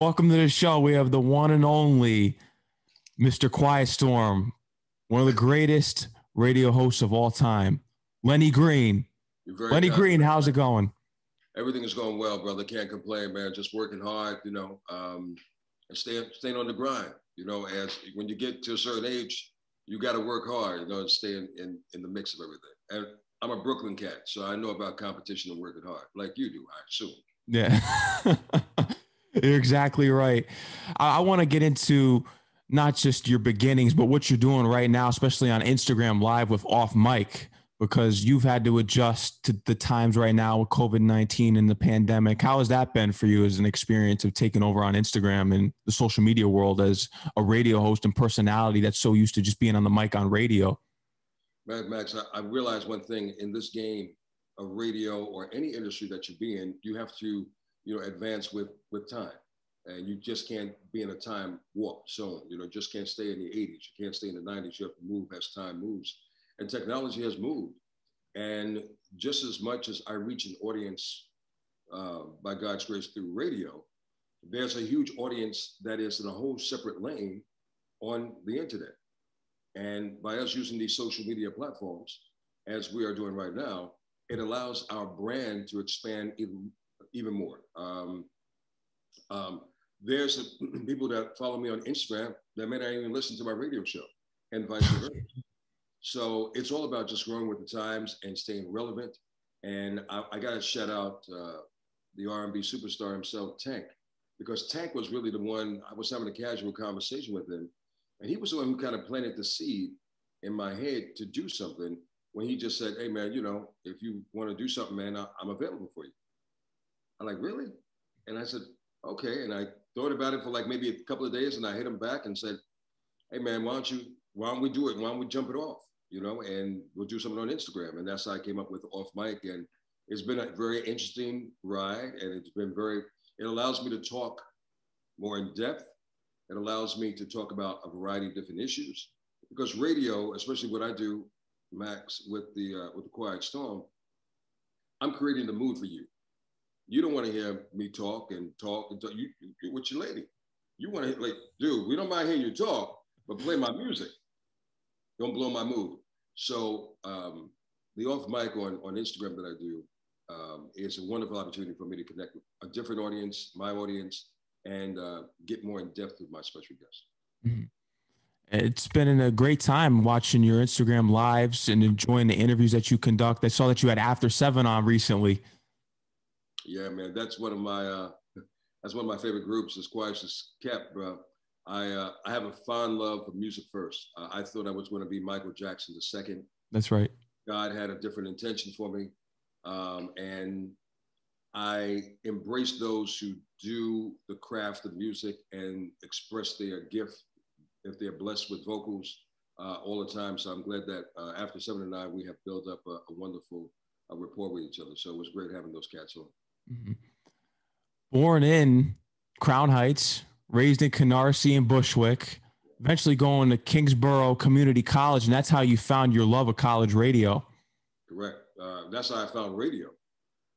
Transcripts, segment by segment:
Welcome to the show. We have the one and only Mr. Quiet Storm, one of the greatest radio hosts of all time, Lenny Green. Lenny Green, how's it going? Everything is going well, brother. Can't complain, man. Just working hard, you know, um, and staying staying on the grind. You know, as when you get to a certain age, you got to work hard, you know, and stay in, in, in the mix of everything. And I'm a Brooklyn cat, so I know about competition and working hard, like you do, I assume. Yeah. You're exactly right. I, I want to get into not just your beginnings, but what you're doing right now, especially on Instagram Live with Off Mic, because you've had to adjust to the times right now with COVID 19 and the pandemic. How has that been for you as an experience of taking over on Instagram and the social media world as a radio host and personality that's so used to just being on the mic on radio? Mad Max, I, I realized one thing in this game of radio or any industry that you be in, you have to you know, advance with with time. And you just can't be in a time warp zone. You know, just can't stay in the 80s. You can't stay in the 90s. You have to move as time moves. And technology has moved. And just as much as I reach an audience uh, by God's grace through radio, there's a huge audience that is in a whole separate lane on the internet. And by us using these social media platforms, as we are doing right now, it allows our brand to expand even even more. Um, um, there's a, people that follow me on Instagram that may not even listen to my radio show and vice versa. so it's all about just growing with the times and staying relevant. And I, I got to shout out uh, the R&B superstar himself, Tank, because Tank was really the one, I was having a casual conversation with him. And he was the one who kind of planted the seed in my head to do something when he just said, hey, man, you know, if you want to do something, man, I, I'm available for you. I'm like, really? And I said, okay. And I thought about it for like maybe a couple of days and I hit him back and said, hey man, why don't you, why don't we do it? Why don't we jump it off? You know, and we'll do something on Instagram. And that's how I came up with Off Mic. And it's been a very interesting ride and it's been very, it allows me to talk more in depth. It allows me to talk about a variety of different issues because radio, especially what I do, Max, with the uh, with the Quiet Storm, I'm creating the mood for you. You don't want to hear me talk and talk and talk. You, you with your lady. You want to like, dude, we don't mind hearing you talk, but play my music. Don't blow my mood. So um, the off mic on, on Instagram that I do um, is a wonderful opportunity for me to connect with a different audience, my audience, and uh, get more in depth with my special guests. Mm-hmm. It's been a great time watching your Instagram lives and enjoying the interviews that you conduct. I saw that you had After Seven on recently. Yeah, man, that's one of my uh, that's one of my favorite groups. As quiet as kept, bro. I uh, I have a fond love for music first. Uh, I thought I was going to be Michael Jackson the second. That's right. God had a different intention for me, um, and I embrace those who do the craft of music and express their gift if they're blessed with vocals uh, all the time. So I'm glad that uh, after seven and nine, we have built up a, a wonderful uh, rapport with each other. So it was great having those cats on. Mm-hmm. Born in Crown Heights, raised in Canarsie and Bushwick, eventually going to Kingsborough Community College, and that's how you found your love of college radio. Correct. Uh, that's how I found radio.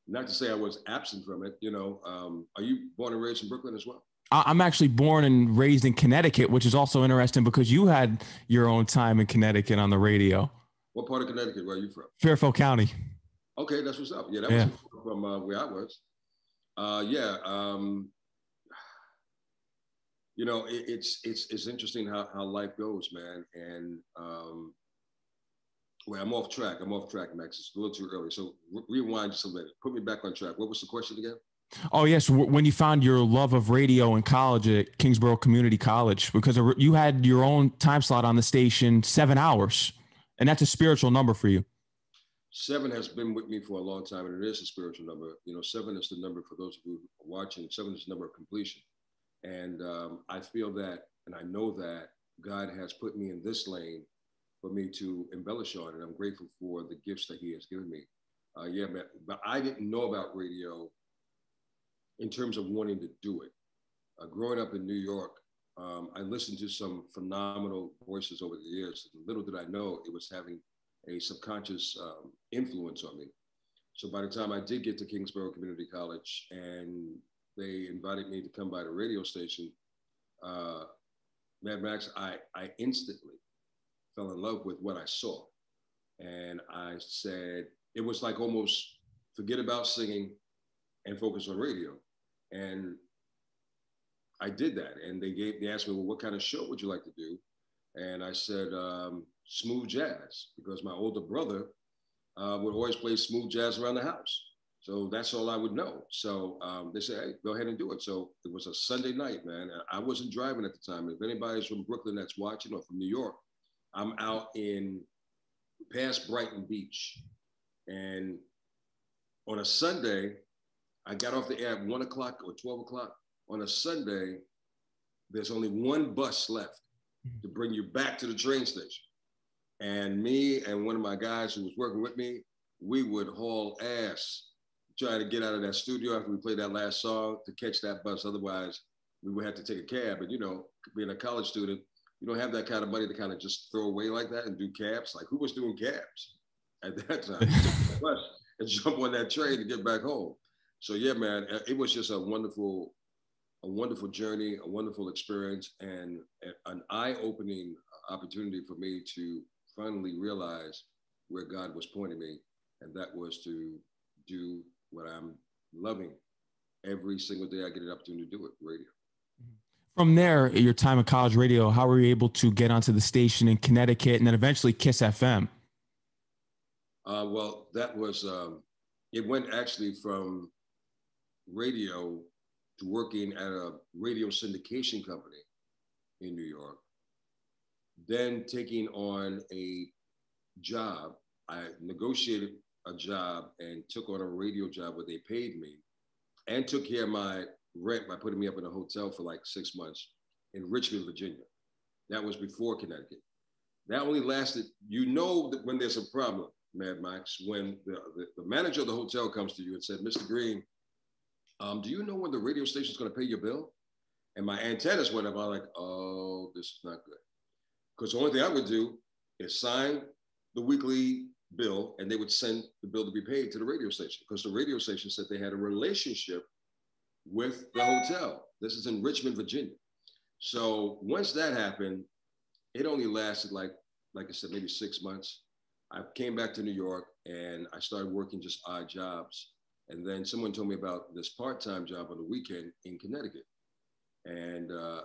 Not to say I was absent from it. You know, um, are you born and raised in Brooklyn as well? I'm actually born and raised in Connecticut, which is also interesting because you had your own time in Connecticut on the radio. What part of Connecticut? Where are you from? Fairfield County. Okay, that's what's up. Yeah, that yeah. was from uh, where I was. Uh, yeah, um, you know, it, it's it's it's interesting how, how life goes, man. And um, wait, I'm off track. I'm off track, Max. It's a little too early. So re- rewind just a minute. Put me back on track. What was the question again? Oh yes, when you found your love of radio in college at Kingsborough Community College, because you had your own time slot on the station, seven hours, and that's a spiritual number for you seven has been with me for a long time, and it is a spiritual number. You know, seven is the number for those of you watching. Seven is the number of completion, and um, I feel that, and I know that God has put me in this lane for me to embellish on, and I'm grateful for the gifts that He has given me. Uh, yeah, man, but I didn't know about radio in terms of wanting to do it. Uh, growing up in New York, um, I listened to some phenomenal voices over the years. Little did I know it was having a subconscious um, influence on me. So by the time I did get to Kingsborough Community College and they invited me to come by the radio station, uh, Mad Max, I, I instantly fell in love with what I saw. And I said, it was like almost forget about singing and focus on radio. And I did that. And they gave, they asked me, well, what kind of show would you like to do? And I said, um, smooth jazz, because my older brother uh, would always play smooth jazz around the house. So that's all I would know. So um, they said, hey, go ahead and do it. So it was a Sunday night, man. I wasn't driving at the time. If anybody's from Brooklyn that's watching or from New York, I'm out in past Brighton Beach. And on a Sunday, I got off the air at one o'clock or 12 o'clock. On a Sunday, there's only one bus left to bring you back to the train station. And me and one of my guys who was working with me, we would haul ass trying to get out of that studio after we played that last song to catch that bus. Otherwise, we would have to take a cab. And you know, being a college student, you don't have that kind of money to kind of just throw away like that and do cabs. Like who was doing cabs at that time? and jump on that train to get back home. So yeah, man, it was just a wonderful, a wonderful journey, a wonderful experience, and an eye-opening opportunity for me to finally realize where God was pointing me, and that was to do what I'm loving every single day I get an opportunity to do it, radio. From there, your time at college radio, how were you able to get onto the station in Connecticut and then eventually Kiss FM? Uh, well, that was, um, it went actually from radio working at a radio syndication company in New York, then taking on a job. I negotiated a job and took on a radio job where they paid me and took care of my rent by putting me up in a hotel for like six months in Richmond, Virginia. That was before Connecticut. That only lasted, you know, that when there's a problem, Mad Max, when the, the, the manager of the hotel comes to you and said, Mr. Green, um, do you know when the radio station is going to pay your bill? And my antennas went up. I'm like, oh, this is not good. Because the only thing I would do is sign the weekly bill and they would send the bill to be paid to the radio station because the radio station said they had a relationship with the hotel. This is in Richmond, Virginia. So once that happened, it only lasted like, like I said, maybe six months. I came back to New York and I started working just odd jobs. And then someone told me about this part-time job on the weekend in Connecticut. And uh,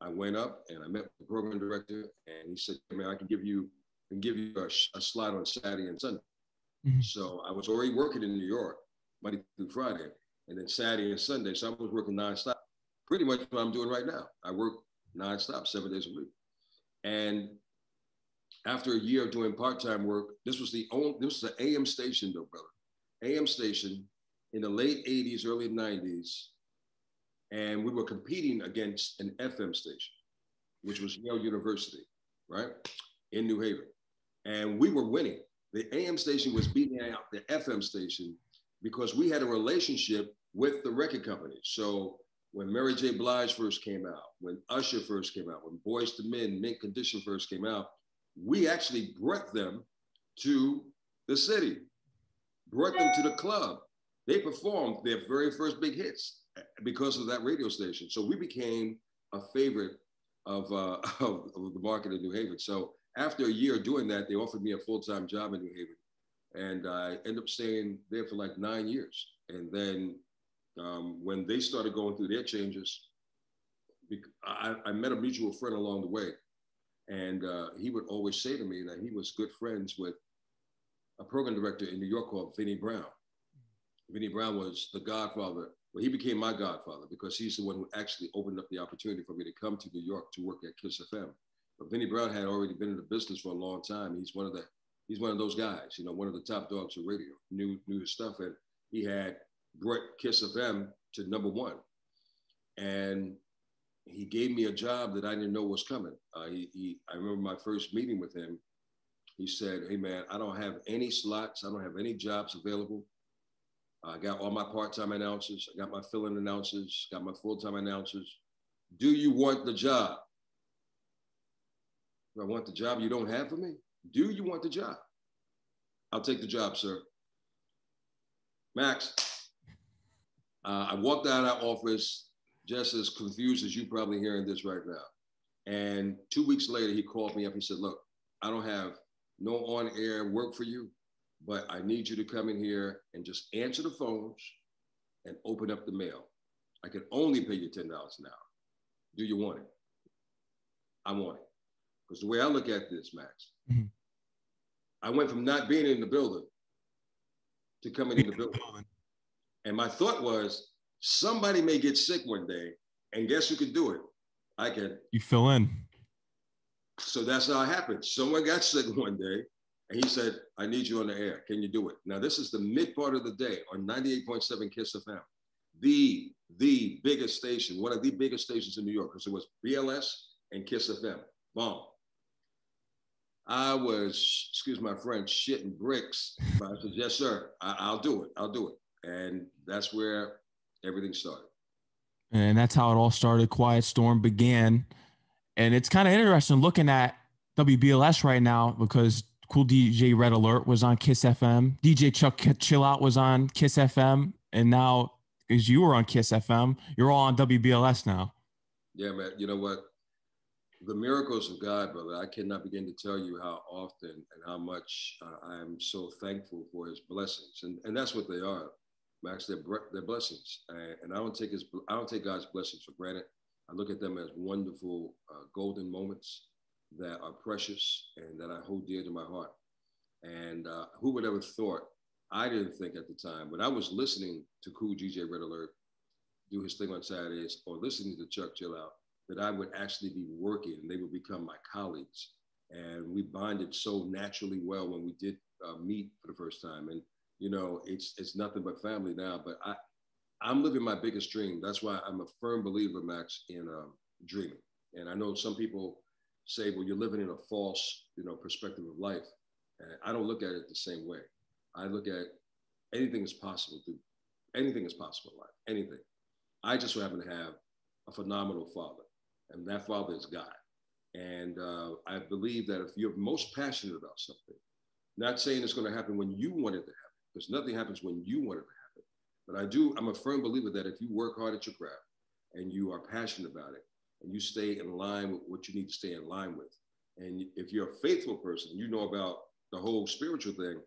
I went up and I met the program director and he said, man, I can give you and give you a, a slot on Saturday and Sunday. Mm-hmm. So I was already working in New York Monday through Friday, and then Saturday and Sunday. So I was working nonstop. Pretty much what I'm doing right now. I work nonstop, seven days a week. And after a year of doing part-time work, this was the only this was the AM station though, brother. AM station in the late 80s, early 90s. And we were competing against an FM station, which was Yale University, right? In New Haven and we were winning. The AM station was beating out the FM station because we had a relationship with the record company. So when Mary J. Blige first came out, when Usher first came out, when Boyz II Men, Mint Condition first came out, we actually brought them to the city, brought them to the club. They performed their very first big hits because of that radio station. So we became a favorite of, uh, of, of the market in New Haven. So after a year doing that, they offered me a full time job in New Haven. And I ended up staying there for like nine years. And then um, when they started going through their changes, I, I, met a mutual friend along the way. And uh, he would always say to me that he was good friends with a program director in New York called Vinnie Brown. Vinnie Brown was the godfather. Well, he became my godfather because he's the one who actually opened up the opportunity for me to come to New York to work at Kiss FM. But Vinnie Brown had already been in the business for a long time. He's one of the he's one of those guys, you know, one of the top dogs of radio, knew knew his stuff, and he had brought Kiss FM to number one, and he gave me a job that I didn't know was coming. Uh, he, he, I remember my first meeting with him. He said, "Hey man, I don't have any slots. I don't have any jobs available. I got all my part-time announcers. I got my fill-in announcers. Got my full-time announcers. Do you want the job?" Do I want the job you don't have for me? Do you want the job? I'll take the job, sir. Max, Uh, I walked out of office just as confused as you probably hearing this right now. And two weeks later, he called me up. He said, Look, I don't have no on air work for you, but I need you to come in here and just answer the phones and open up the mail. I can only pay you $10 an hour. Do you want it? I want it. Because the way I look at this, Max, mm-hmm. I went from not being in the building to coming in the building. And my thought was, somebody may get sick one day, and guess who could do it? I can. You fill in. So that's how it happened. Someone got sick one day, and he said, I need you on the air. Can you do it? Now, this is the mid part of the day on 98.7 Kiss FM, the, the biggest station, one of the biggest stations in New York, because it was BLS and Kiss FM. Bomb. I was, excuse my French, shitting bricks. But I said, yes, sir, I, will do it. I'll do it. And that's where everything started. And that's how it all started. Quiet Storm began. And it's kind of interesting looking at WBLS right now because Kool DJ Red Alert was on Kiss FM. DJ Chuck Chill Out was on Kiss FM. And now, as you were on Kiss FM, you're all on WBLS now. Yeah, man. You know what? the miracles of God, brother, I cannot begin to tell you how often and how much uh, I am so thankful for his blessings. And, and that's what they are, Max, they're, they're blessings. and I don't take his, I don't take God's blessings for granted. I look at them as wonderful uh, golden moments that are precious and that I hold dear to my heart. And uh, who would ever thought, I didn't think at the time, when I was listening to Kool DJ Red Alert do his thing on Saturdays or listening to Chuck Chill Out, that I would actually be working and they would become my colleagues. And we bonded so naturally well when we did uh, meet for the first time. And, you know, it's, it's nothing but family now, but I, I'm living my biggest dream. That's why I'm a firm believer, Max, in um, dreaming. And I know some people say, well, you're living in a false, you know, perspective of life. And I don't look at it the same way. I look at anything is possible. To, anything is possible in life, anything. I just happen to have a phenomenal father and that Father is God. And uh, I believe that if you're most passionate about something, not saying it's going to happen when you want it to happen, because nothing happens when you want it to happen. But I do, I'm a firm believer that if you work hard at your craft and you are passionate about it and you stay in line with what you need to stay in line with, and if you're a faithful person, you know about the whole spiritual thing,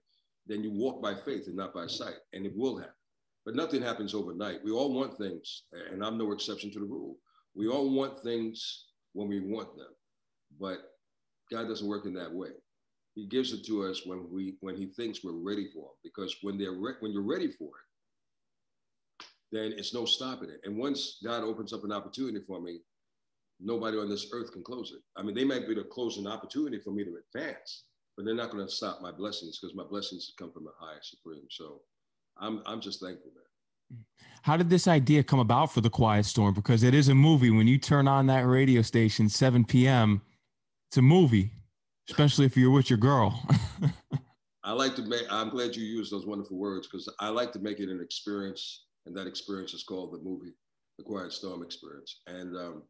then you walk by faith and not by sight, and it will happen. But nothing happens overnight. We all want things, and I'm no exception to the rule. We all want things when we want them, but God doesn't work in that way. He gives it to us when we when He thinks we're ready for it. Because when they're re- when you're ready for it, then it's no stopping it. And once God opens up an opportunity for me, nobody on this earth can close it. I mean, they might be able to close an opportunity for me to advance, but they're not going to stop my blessings because my blessings come from the highest supreme. So I'm I'm just thankful, man. How did this idea come about for the Quiet Storm? Because it is a movie. When you turn on that radio station, 7 p.m., it's a movie, especially if you're with your girl. I like to make, I'm glad you used those wonderful words because I like to make it an experience. And that experience is called the movie, The Quiet Storm Experience. And um,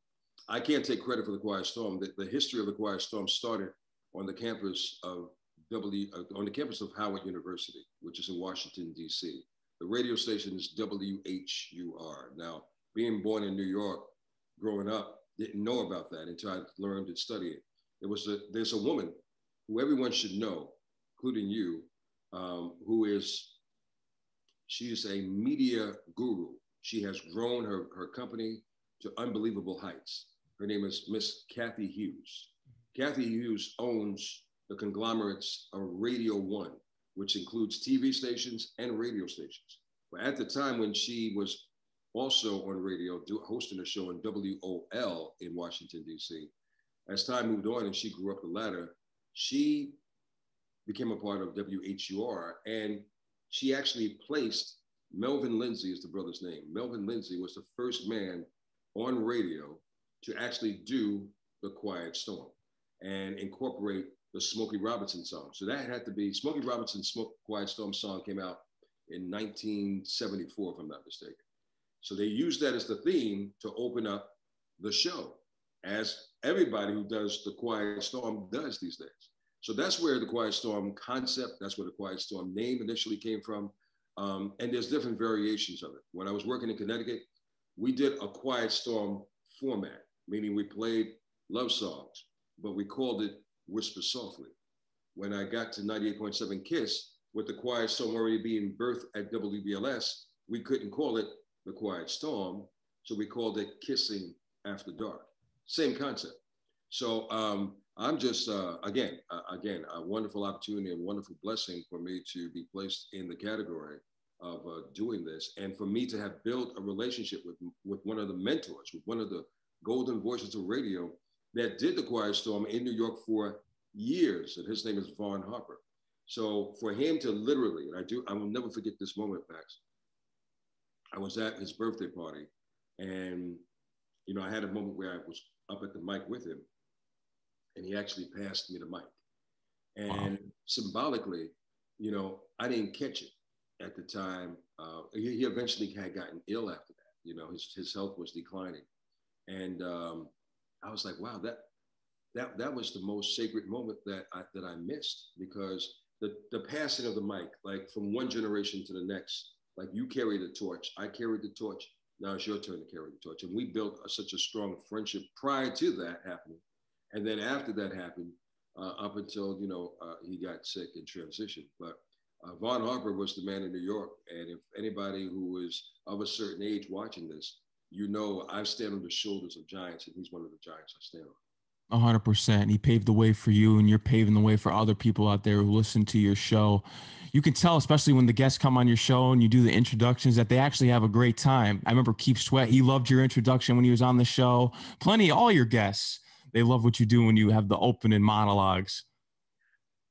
I can't take credit for The Quiet Storm. The, the, history of The Quiet Storm started on the campus of W, uh, on the campus of Howard University, which is in Washington, D.C. The radio station is WHUR. Now, being born in New York, growing up, didn't know about that until I learned and studied it. There was a, there's a woman who everyone should know, including you, um, who is, she is a media guru. She has grown her, her company to unbelievable heights. Her name is Miss Cathy Hughes. Cathy Hughes owns the conglomerates of Radio One, which includes TV stations and radio stations. But at the time when she was also on radio, do, hosting a show on WOL in Washington, D.C., as time moved on and she grew up the ladder, she became a part of WHUR and she actually placed Melvin Lindsey is the brother's name. Melvin Lindsey was the first man on radio to actually do the Quiet Storm and incorporate the Smokey Robinson song. So that had to be Smokey Robinson's Smoke Quiet Storm song came out in 1974, if I'm not mistaken. So they used that as the theme to open up the show, as everybody who does the Quiet Storm does these days. So that's where the Quiet Storm concept, that's where the Quiet Storm name initially came from. Um, and there's different variations of it. When I was working in Connecticut, we did a quiet storm format, meaning we played love songs, but we called it Whisper Softly. When I got to 98.7 Kiss, with the Quiet Storm already being birthed at WBLS, we couldn't call it the Quiet Storm, so we called it Kissing After Dark. Same concept. So um, I'm just uh, again, uh, again, a wonderful opportunity and wonderful blessing for me to be placed in the category of uh, doing this, and for me to have built a relationship with with one of the mentors, with one of the golden voices of radio that did the Quiet Storm in New York for years, and his name is Vaughn Harper. So for him to literally, and I do, I will never forget this moment, Max. I was at his birthday party, and you know, I had a moment where I was up at the mic with him, and he actually passed me the mic. And wow. symbolically, you know, I didn't catch it at the time. Uh, he, he, eventually had gotten ill after that. You know, his, his health was declining. And um, I was like, wow, that, that, that was the most sacred moment that I, that I missed because the, the passing of the mic, like from one generation to the next, like you carried the torch, I carried the torch. Now it's your turn to carry the torch. And we built a, such a strong friendship prior to that happening. And then after that happened, uh, up until, you know, uh, he got sick and transitioned. But uh, Vaughn Harper was the man in New York. And if anybody who is of a certain age watching this, you know I stand on the shoulders of giants, and he's one of the giants I stand on hundred percent. He paved the way for you, and you're paving the way for other people out there who listen to your show. You can tell, especially when the guests come on your show and you do the introductions, that they actually have a great time. I remember Keith Sweat; he loved your introduction when he was on the show. Plenty, all your guests, they love what you do when you have the opening monologues.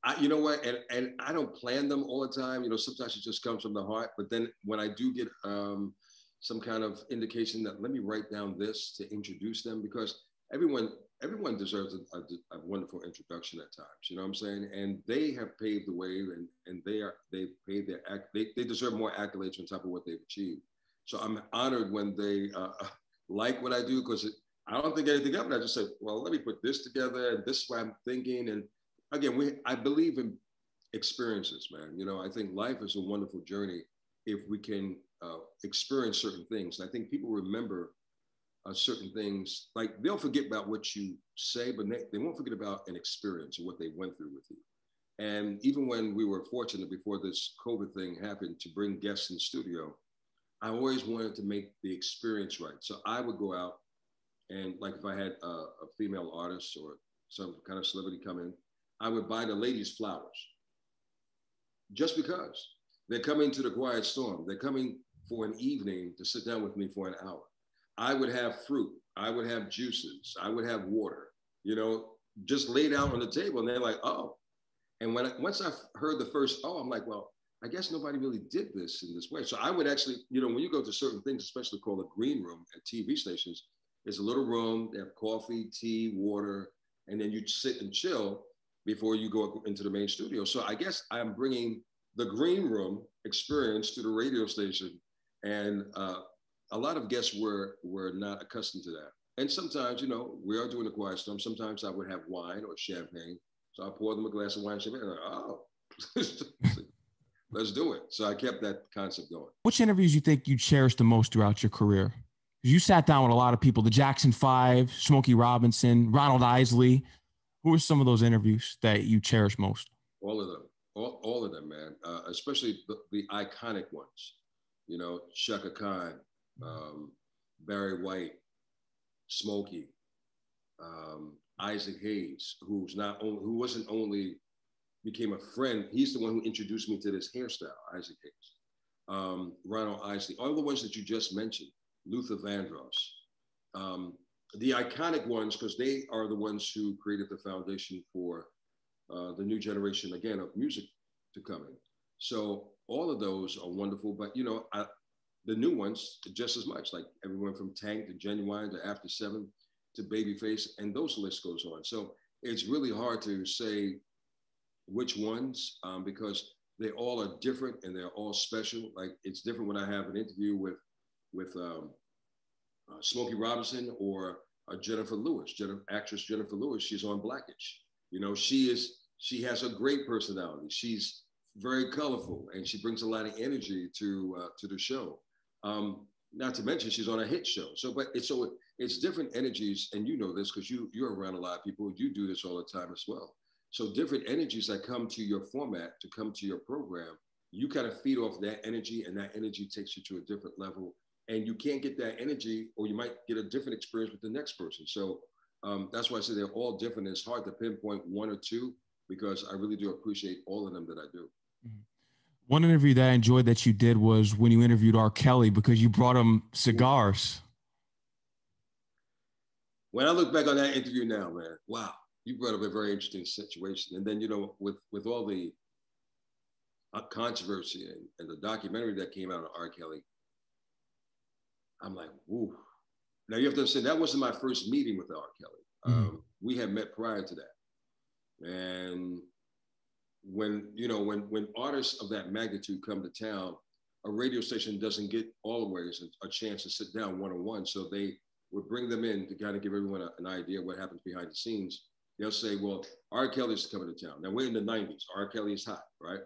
I, you know what, and and I don't plan them all the time. You know, sometimes it just comes from the heart. But then when I do get um, some kind of indication that let me write down this to introduce them, because everyone everyone deserves a, a, a, wonderful introduction at times. You know what I'm saying? And they have paved the way, and and they are they've paid their act. They they deserve more accolades on top of what they've achieved. So I'm honored when they uh, like what I do because I don't think anything of it. I just said, well, let me put this together, and this is what I'm thinking. And again, we I believe in experiences, man. You know, I think life is a wonderful journey if we can uh, experience certain things. I think people remember uh, certain things. Like they'll forget about what you say, but they, they won't forget about an experience or what they went through with you. And even when we were fortunate before this COVID thing happened to bring guests in the studio, I always wanted to make the experience right. So I would go out and like if I had a, a female artist or some kind of celebrity come in, I would buy the ladies flowers just because they're coming to the quiet storm. They're coming for an evening to sit down with me for an hour. I would have fruit, I would have juices, I would have water, you know, just laid out on the table. And they're like, oh. And when I, once I heard the first, oh, I'm like, well, I guess nobody really did this in this way. So I would actually, you know, when you go to certain things, especially called a green room at TV stations, it's a little room. They have coffee, tea, water, and then you sit and chill before you go into the main studio. So I guess I'm bringing the green room experience to the radio station, and uh, a lot of guests were were not accustomed to that. And sometimes, you know, we are doing a quiet storm. Sometimes I would have wine or champagne. So I poured them a glass of wine and champagne. Like, oh, let's do it. So I kept that concept going. Which interviews you think you cherished the most throughout your career? You sat down with a lot of people, the Jackson Five, Smokey Robinson, Ronald Isley. Who were some of those interviews that you cherish most? All of them. All, all of them, man. Uh, especially the, the iconic ones. You know, Chaka Khan, um, Barry White, Smokey, um, Isaac Hayes, who's not only who wasn't only became a friend, he's the one who introduced me to this hairstyle, Isaac Hayes. Um, Ronald Isley, all the ones that you just mentioned, Luther Vandross, um, the iconic ones, because they are the ones who created the foundation for uh, the new generation again of music to come in. So all of those are wonderful, but you know, I, the new ones just as much, like everyone from Tank to Ginuwine to After Seven to Babyface, and those list goes on. So it's really hard to say which ones um, because they all are different and they're all special. Like it's different when I have an interview with with um, uh, Smokey Robinson or uh, Jennifer Lewis, Jennifer, actress Jennifer Lewis. She's on Blackish. You know, she is she has a great personality. She's very colorful, and she brings a lot of energy to uh, to the show. Um, not to mention she's on a hit show. So, but it's so it's different energies, and you know this because you you're around a lot of people. You do this all the time as well. So different energies that come to your format to come to your program, you kind of feed off that energy, and that energy takes you to a different level. And you can't get that energy, or you might get a different experience with the next person. So um, that's why I say they're all different. It's hard to pinpoint one or two because I really do appreciate all of them that I do. Mm-hmm. One interview that I enjoyed that you did was when you interviewed R. Kelly because you brought him cigars. When I look back on that interview now, man, wow, you brought up a very interesting situation. And then, you know, with with all the uh, controversy and, and the documentary that came out on R. Kelly, I'm like, whoo. Now you have to understand that wasn't my first meeting with R. Kelly. Mm-hmm. Um, we had met prior to that, and when you know when when artists of that magnitude come to town, a radio station doesn't get always a, a chance to sit down one on one. So they would bring them in to kind of give everyone a, an idea of what happens behind the scenes. They'll say, "Well, R. Kelly's coming to town." Now we're in the '90s. R. Kelly is hot, right?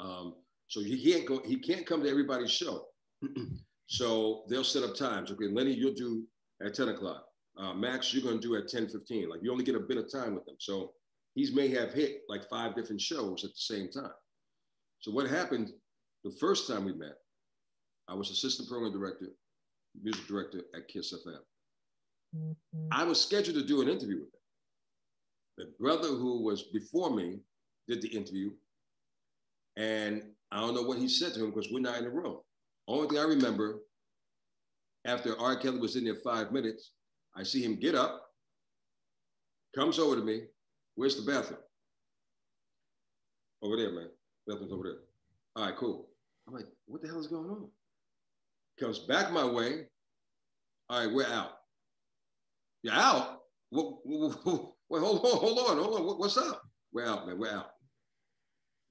Um, so he can't go. He can't come to everybody's show. so they'll set up times. Okay, Lenny, you'll do at 10 o'clock. Uh, Max, you're going to do at 10:15. Like you only get a bit of time with them. So he's may have hit like five different shows at the same time. So what happened the first time we met, I was assistant program director, music director at Kiss FM. Mm-hmm. I was scheduled to do an interview with him. The brother who was before me did the interview, and I don't know what he said to him because we're not in the room. Only thing I remember, after R. Kelly was in there five minutes, I see him get up, comes over to me, Where's the bathroom? Over there, man. Bathroom's over there. All right, cool. I'm like, what the hell is going on? Comes back my way. All right, we're out. You're out? Wait, hold on, hold on, hold on. What's up? We're out, man. We're out.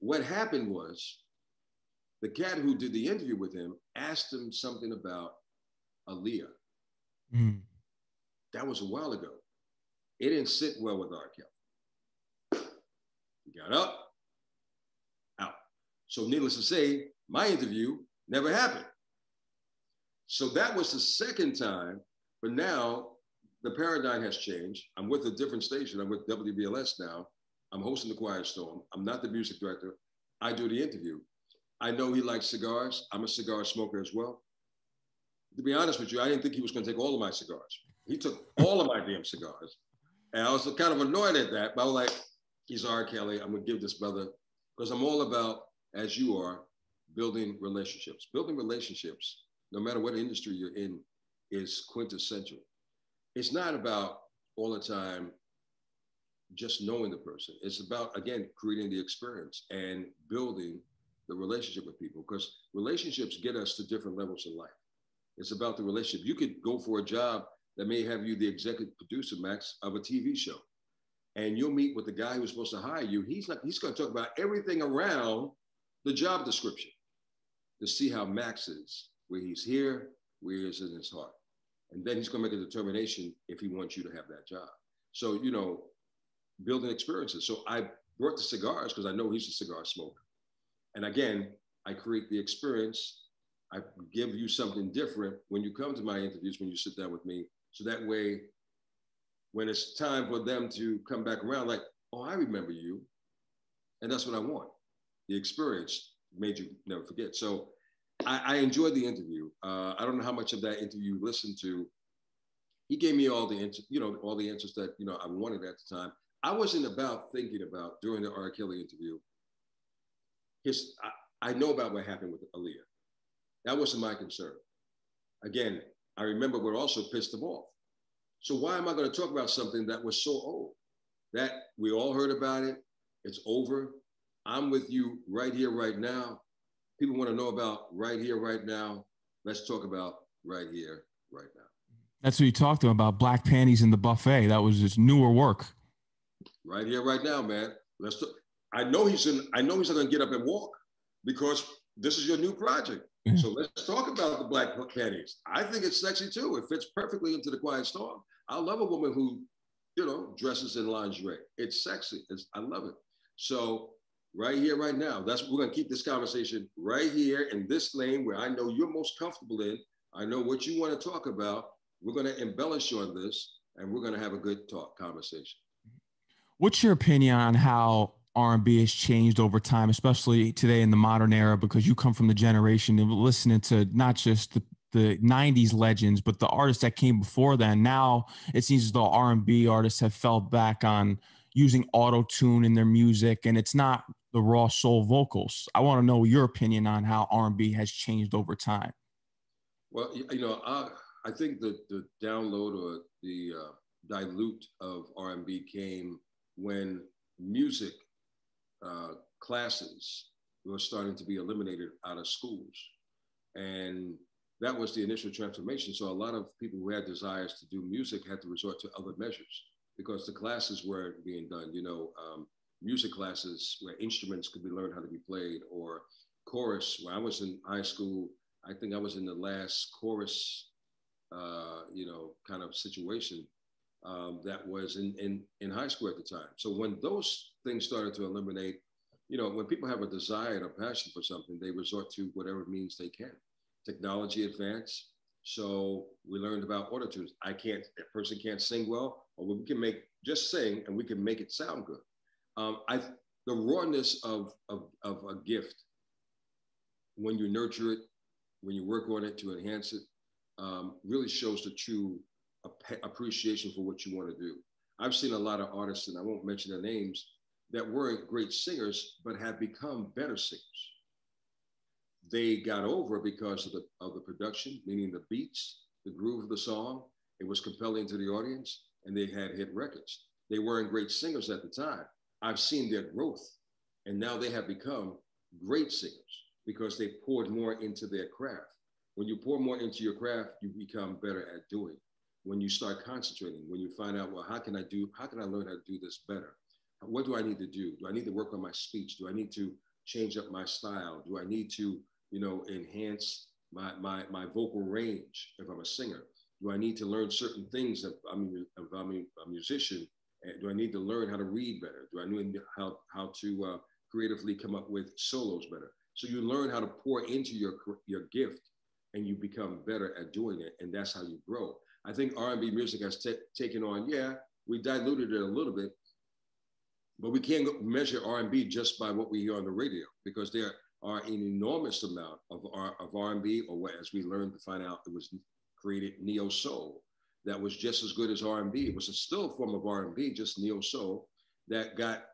What happened was the cat who did the interview with him asked him something about Aaliyah. Mm. That was a while ago. It didn't sit well with R. Kelly He got up, out. So, needless to say, my interview never happened. So, that was the second time, but now the paradigm has changed. I'm with a different station. I'm with WBLS now. I'm hosting the Quiet Storm. I'm not the music director. I do the interview. I know he likes cigars. I'm a cigar smoker as well. To be honest with you, I didn't think he was going to take all of my cigars. He took all of my damn cigars. And I was kind of annoyed at that, but I was like, he's R. Kelly. I'm gonna give this brother because I'm all about, as you are, building relationships. Building relationships, no matter what industry you're in, is quintessential. It's not about all the time just knowing the person. It's about again creating the experience and building the relationship with people because relationships get us to different levels in life. It's about the relationship. You could go for a job that may have you the executive producer, Max, of a TV show and you'll meet with the guy who's supposed to hire you. He's not, he's going to talk about everything around the job description to see how Max is, where he's here, where he is in his heart. And then he's going to make a determination if he wants you to have that job. So, you know, building experiences. So I brought the cigars because I know he's a cigar smoker. And again, I create the experience. I give you something different when you come to my interviews, when you sit down with me. So that way when it's time for them to come back around, like, oh, I remember you. And that's what I want. The experience made you never forget. So I, I enjoyed the interview. Uh, I don't know how much of that interview you listened to. He gave me all the, you know, all the answers that, you know, I wanted at the time. I wasn't about thinking about during the R. Kelly interview. His, I, I know about what happened with Aaliyah. That wasn't my concern. Again, I remember what also pissed him off. So why am I going to talk about something that was so old? That we all heard about it. It's over. I'm with you right here, right now. People want to know about right here, right now. Let's talk about right here, right now. That's what you talked to about, black panties in the buffet. That was his newer work. Right here, right now, man. Let's talk. I know he's in, I know he's not gonna get up and walk because this is your new project. Mm-hmm. So let's talk about the black panties. I think it's sexy too. It fits perfectly into the quiet storm. I love a woman who, you know, dresses in lingerie. It's sexy. It's, I love it. So right here, right now. That's we're gonna keep this conversation right here in this lane where I know you're most comfortable in. I know what you want to talk about. We're gonna embellish on this, and we're gonna have a good talk conversation. What's your opinion on how R&B has changed over time, especially today in the modern era? Because you come from the generation of listening to not just the the 90s legends but the artists that came before then now it seems as though r&b artists have fell back on using auto tune in their music and it's not the raw soul vocals. I want to know your opinion on how R&B has changed over time. Well, you know, I, I think that the download or the uh, dilute of R&B came when music uh, classes were starting to be eliminated out of schools. And that was the initial transformation. So a lot of people who had desires to do music had to resort to other measures because the classes weren't being done. You know, um, music classes where instruments could be learned how to be played, or chorus. When I was in high school, I think I was in the last chorus, uh, you know, kind of situation um, that was in, in in high school at the time. So when those things started to eliminate, you know, when people have a desire and a passion for something, they resort to whatever means they can. Technology advanced, so we learned about autotunes. I can't, a person can't sing well, or we can make just sing and we can make it sound good. Um, I, the rawness of, of, of a gift, when you nurture it, when you work on it to enhance it, um, really shows the true ap- appreciation for what you want to do. I've seen a lot of artists, and I won't mention their names, that weren't great singers, but have become better singers they got over because of the of the production, meaning the beats, the groove of the song. It was compelling to the audience, and they had hit records. They weren't great singers at the time. I've seen their growth, and now they have become great singers because they poured more into their craft. When you pour more into your craft, you become better at doing. When you start concentrating, when you find out, well, how can I do? How can I learn how to do this better? What do I need to do? Do I need to work on my speech? Do I need to change up my style? Do I need to you know, enhance my, my, my vocal range if I'm a singer? Do I need to learn certain things if I'm, if I'm a musician? Do I need to learn how to read better? Do I need how, how to uh, creatively come up with solos better? So you learn how to pour into your, your gift and you become better at doing it. And that's how you grow. I think R&B music has taken on, yeah, we diluted it a little bit, but we can't measure R&B just by what we hear on the radio because there are an enormous amount of, R, of R&B, or as we learned to find out, it was created neo soul that was just as good as R&B. It was a still form of R&B, just neo soul that got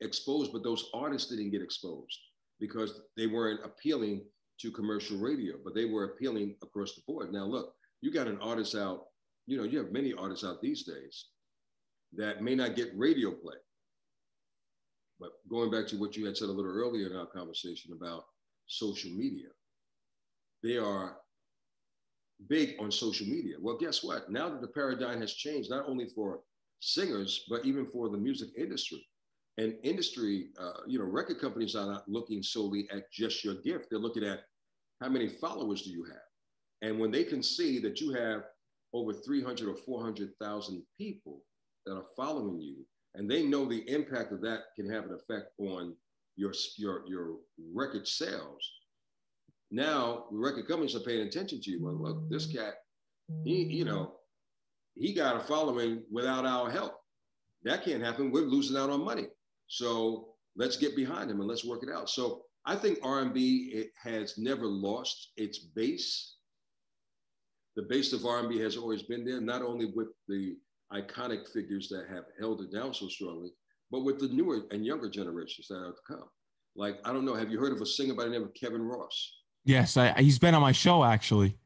exposed, but those artists didn't get exposed because they weren't appealing to commercial radio, but they were appealing across the board. Now, look, you got an artist out, you know, you have many artists out these days that may not get radio play, but going back to what you had said a little earlier in our conversation about social media, they are big on social media. Well, guess what? Now that the paradigm has changed, not only for singers, but even for the music industry. And industry, uh, you know, record companies are not looking solely at just your gift. They're looking at how many followers do you have? And when they can see that you have over 300 or 400,000 people that are following you, and they know the impact of that can have an effect on your your your record sales. Now the record companies are paying attention to you. Well, look, this cat, he you know, he got a following without our help. That can't happen. We're losing out on money. So let's get behind him and let's work it out. So I think R&B it has never lost its base. The base of R&B has always been there, not only with the iconic figures that have held it down so strongly, but with the newer and younger generations that are to come. Like, I don't know, have you heard of a singer by the name of Kevin Ross? Yes, I, he's been on my show actually.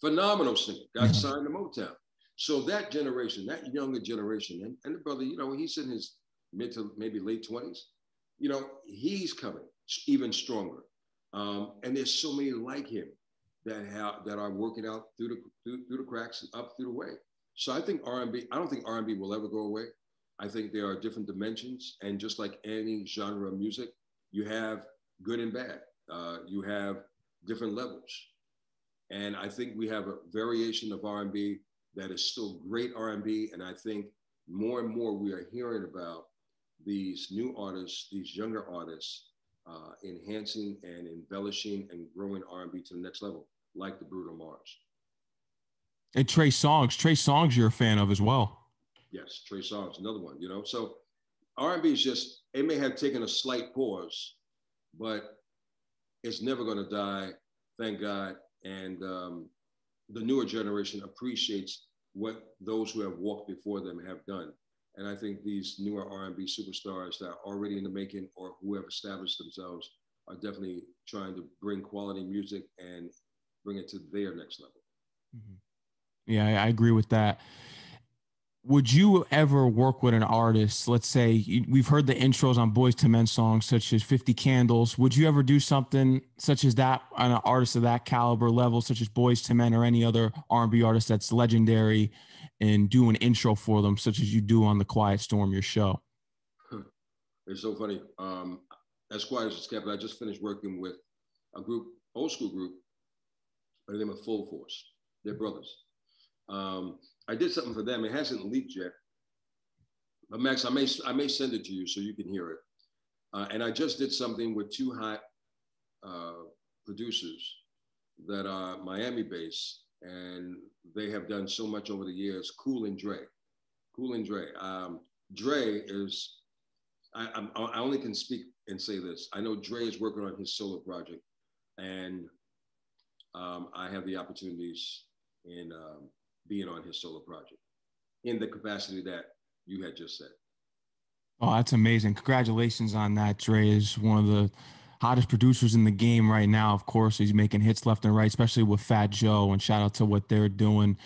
Phenomenal singer, got mm-hmm. signed to Motown. So that generation, that younger generation, and, and the brother, you know, he's in his mid to maybe late 20s, you know, he's coming even stronger. Um, and there's so many like him that have that are working out through the through, through the cracks up through the way. So I think R&B, I don't think R&B will ever go away. I think there are different dimensions. And just like any genre of music, you have good and bad. Uh, you have different levels. And I think we have a variation of R&B that is still great R&B. And I think more and more we are hearing about these new artists, these younger artists, uh, enhancing and embellishing and growing R&B to the next level, like the Bruno Mars. And Trey Songz, Trey Songz, you're a fan of as well. Yes, Trey Songz, another one. You know, so R&B is just it may have taken a slight pause, but it's never going to die. Thank God. And um, the newer generation appreciates what those who have walked before them have done. And I think these newer R&B superstars that are already in the making or who have established themselves are definitely trying to bring quality music and bring it to their next level. Mm-hmm. Yeah, I agree with that. Would you ever work with an artist? Let's say we've heard the intros on Boyz II Men songs such as 50 candles. Would you ever do something such as that on an artist of that caliber level such as Boyz II Men or any other r&b artist that's legendary and do an intro for them such as you do on the quiet storm your show? It's so funny. Um as quiet as kept i just finished working with a group old school group by the name of full force. They're brothers um, I did something for them. It hasn't leaked yet. But Max, I may I may send it to you so you can hear it. Uh, and I just did something with two hot uh, producers that are Miami based, and they have done so much over the years. Cool and Dre, Cool and Dre. Um, Dre is. I, I'm, I only can speak and say this. I know Dre is working on his solo project, and um, I have the opportunities in um, being on his solo project in the capacity that you had just said. Oh, that's amazing. Congratulations on that. Dre is one of the hottest producers in the game right now. Of course, he's making hits left and right, especially with Fat Joe. And shout out to what they're doing.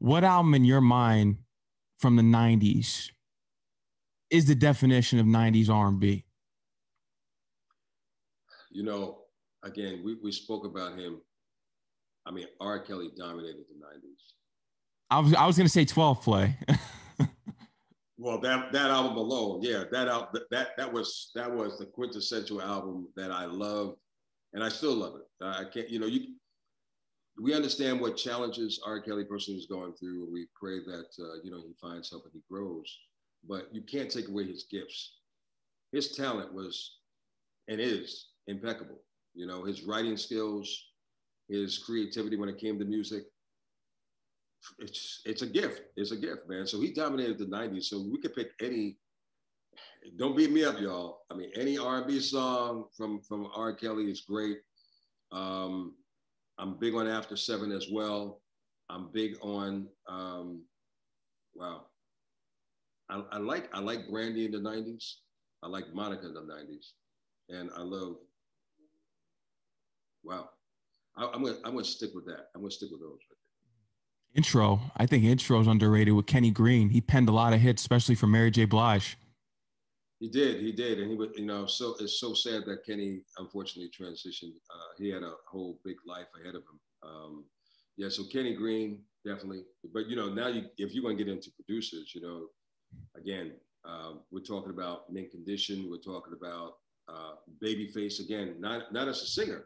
What album in your mind from the 90s is the definition of 90s R&B? You know, again, we, we spoke about him. I mean, R. Kelly dominated the 90s. I was I was gonna say 12 play. well, that that album alone, yeah, that out that that was that was the quintessential album that I loved, and I still love it. I can't, you know, you we understand what challenges R. Kelly person is going through, and we pray that uh, you know he finds help and he grows. But you can't take away his gifts. His talent was and is impeccable. You know, his writing skills, his creativity when it came to music, it's it's a gift. It's a gift, man. So he dominated the '90s. So we could pick any. Don't beat me up, y'all. I mean, any R&B song from from R. Kelly is great. Um, I'm big on After Seven as well. I'm big on. Um, wow. I, I like I like Brandy in the '90s. I like Monica in the '90s, and I love. Wow, I, am gonna I'm gonna stick with that. I'm gonna stick with those. Right Intro. I think intro is underrated with Kenny Greene. He penned a lot of hits, especially for Mary J. Blige. He did, he did, and he was, you know, so it's so sad that Kenny unfortunately transitioned. Uh, he had a whole big life ahead of him. Um, yeah, so Kenny Greene definitely, but you know, now you, if you want to get into producers, you know, again, uh, we're talking about Mint Condition, we're talking about uh, Babyface again, not not as a singer,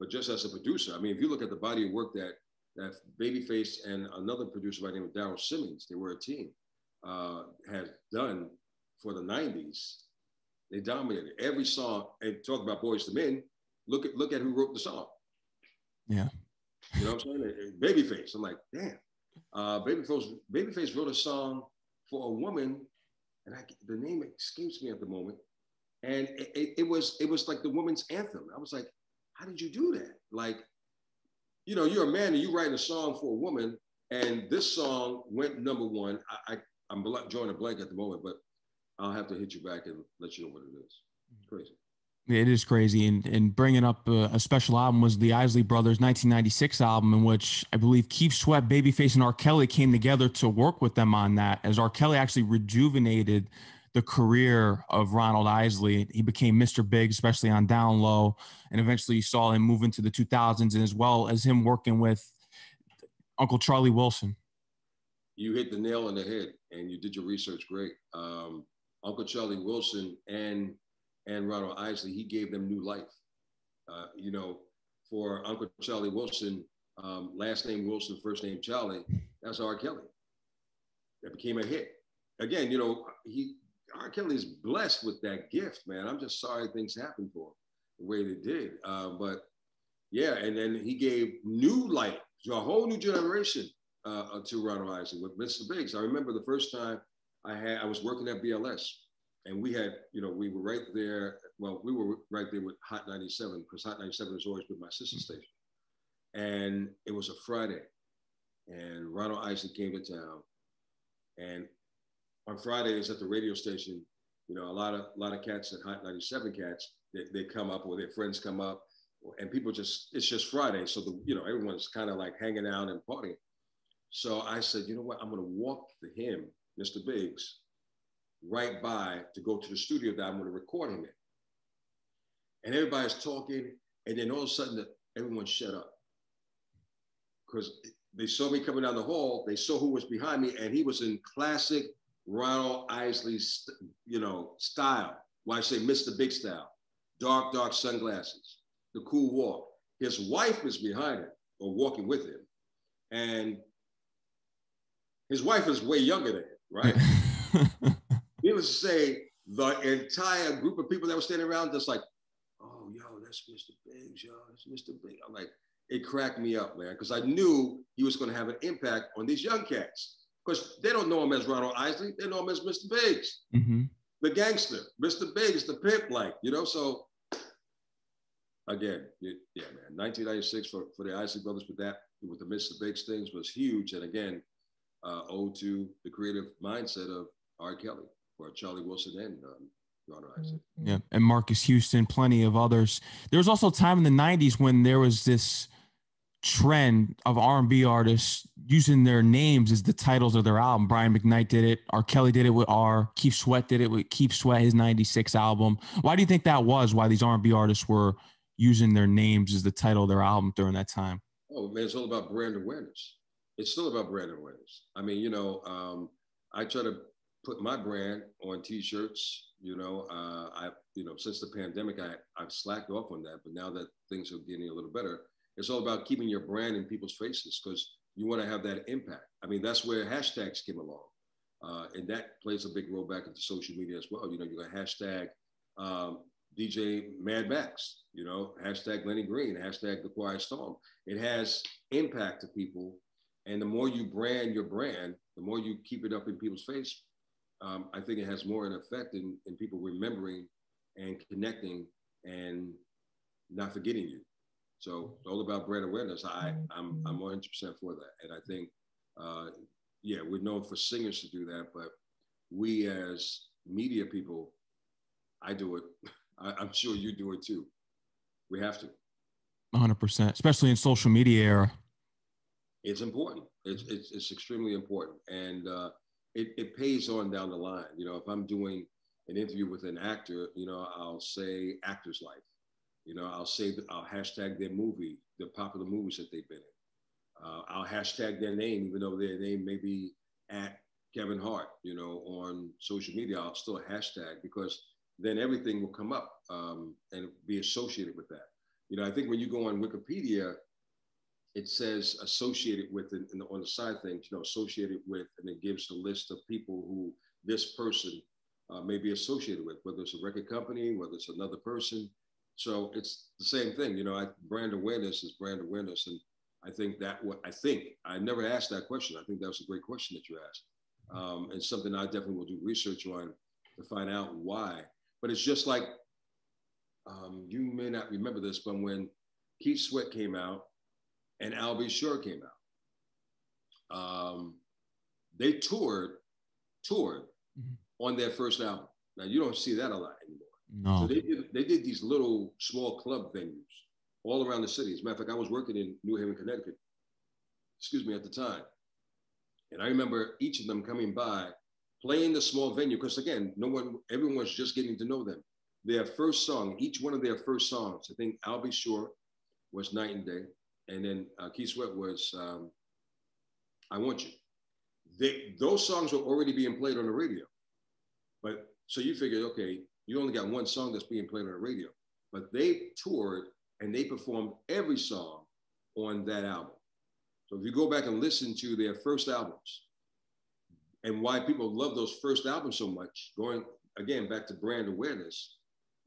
but just as a producer. I mean, if you look at the body of work that that Babyface and another producer by the name of Daryl Simmons, they were a team, uh, had done for the 90s. They dominated every song. And talk about Boyz II Men, look at look at who wrote the song. Yeah. You know what I'm saying? Babyface. I'm like, damn. Uh, Babyface, Babyface wrote a song for a woman, and I, the name escapes me at the moment. And it, it, it was it was like the woman's anthem. I was like, how did you do that? Like you know, you're a man and you're writing a song for a woman, and this song went number one. I, I I'm drawing a blank at the moment, but I'll have to hit you back and let you know what it is. Crazy. It is crazy, and and bringing up a, a, special album was the Isley Brothers 1996 album, in which I believe Keith Sweat, Babyface, and R. Kelly came together to work with them on that. As R. Kelly actually rejuvenated the career of Ronald Isley. He became Mr. Big, especially on Down Low, and eventually you saw him move into the 2000s, and as well as him working with Uncle Charlie Wilson. You hit the nail on the head, and you did your research great. Um, Uncle Charlie Wilson and and Ronald Isley, he gave them new life. Uh, you know, for Uncle Charlie Wilson, um, last name Wilson, first name Charlie, that's R. Kelly. That became a hit. Again, you know, he R. Kelly's blessed with that gift, man. I'm just sorry things happened for him the way they did. Uh, but yeah, and then he gave new light to a whole new generation uh, to Ronald Isley with Mr. Biggs. I remember the first time I had I was working at BLS, and we had you know we were right there. Well, we were right there with Hot 97 because Hot 97 has always been my sister station, and it was a Friday, and Ronald Isley came to town, and on Fridays at the radio station, you know, a lot of a lot of cats at Hot 97 cats, they, they come up or their friends come up, and people just it's just Friday, so the you know everyone's kind of like hanging out and partying. So I said, you know what, I'm gonna walk to him, Mr. Biggs, right by to go to the studio that I'm gonna record him in. And everybody's talking, and then all of a sudden everyone shut up because they saw me coming down the hall. They saw who was behind me, and he was in classic Ronald Isley's, you know, style. Why I say Mr. Big style, dark, dark sunglasses, the cool walk. His wife was behind him or walking with him, and his wife is way younger than him, right? Needless to say, the entire group of people that were standing around just like, oh, yo, that's Mr. Biggs, yo, that's Mr. Big. I'm like, it cracked me up, man, because I knew he was going to have an impact on these young cats because they don't know him as Ronald Isley. They know him as Mr. Biggs, mm-hmm. the gangster, Mr. Biggs, the pimp, like, you know, so again, yeah, man, 1996 for, for the Isley brothers with that, with the Mr. Biggs things was huge. And again, uh, owed to the creative mindset of R. Kelly or Charlie Wilson and um, Ronald Isley. Yeah, and Marcus Houston, plenty of others. There was also a time in the 90s when there was this trend of R&B artists using their names as the titles of their album. Brian McKnight did it. R. Kelly did it with R. Keith Sweat did it with Keith Sweat, his 96 album. Why do you think that was? Why these R&B artists were using their names as the title of their album during that time? Oh, man, it's all about brand awareness. It's still about brand awareness. I mean, you know, um, I try to put my brand on t-shirts, you know, uh, I, you know, since the pandemic, I, I've slacked off on that, but now that things are getting a little better, it's all about keeping your brand in people's faces because you want to have that impact. I mean, that's where hashtags came along. Uh, and that plays a big role back into social media as well. You know, you got hashtag um, DJ Mad Max, you know, hashtag Lenny Green, hashtag The Quiet Storm. It has impact to people. And the more you brand your brand, the more you keep it up in people's face, um, I think it has more an effect in, in people remembering and connecting and not forgetting you. So it's all about brand awareness. I, I'm, I'm 100% for that. And I think, uh, yeah, we're known for singers to do that, but we as media people, I do it. I, I'm sure you do it too. We have to. 100%, especially in social media era. It's important. It's, it's, it's extremely important. And uh, it, it pays on down the line. You know, if I'm doing an interview with an actor, you know, I'll say actor's life you know, I'll say, I'll hashtag their movie, the popular movies that they've been in. Uh, I'll hashtag their name, even though their name may be at Kevin Hart, you know, on social media. I'll still hashtag because then everything will come up um, and be associated with that. You know, I think when you go on Wikipedia, it says associated with, the, on the side things, you know, associated with, and it gives a list of people who this person uh, may be associated with, whether it's a record company, whether it's another person. So it's the same thing, you know. I, brand awareness is brand awareness, and I think that what I think I never asked that question. I think that was a great question that you asked, um, and something I definitely will do research on to find out why. But it's just like um, you may not remember this, but when Keith Sweat came out and Al B. Sure came out, um, they toured toured mm-hmm. on their first album. Now you don't see that a lot anymore. No. So they did, they did these little small club venues all around the city. As a matter of fact, I was working in New Haven, Connecticut, excuse me, at the time. And I remember each of them coming by, playing the small venue, because again, no one, everyone was just getting to know them. Their first song, each one of their first songs, I think Al B. Sure was Night and Day. And then uh, Keith Sweat was um, I Want You. They, those songs were already being played on the radio. But so you figured, okay, you only got one song that's being played on the radio. But they toured and they performed every song on that album. So if you go back and listen to their first albums and why people love those first albums so much, going again, back to brand awareness,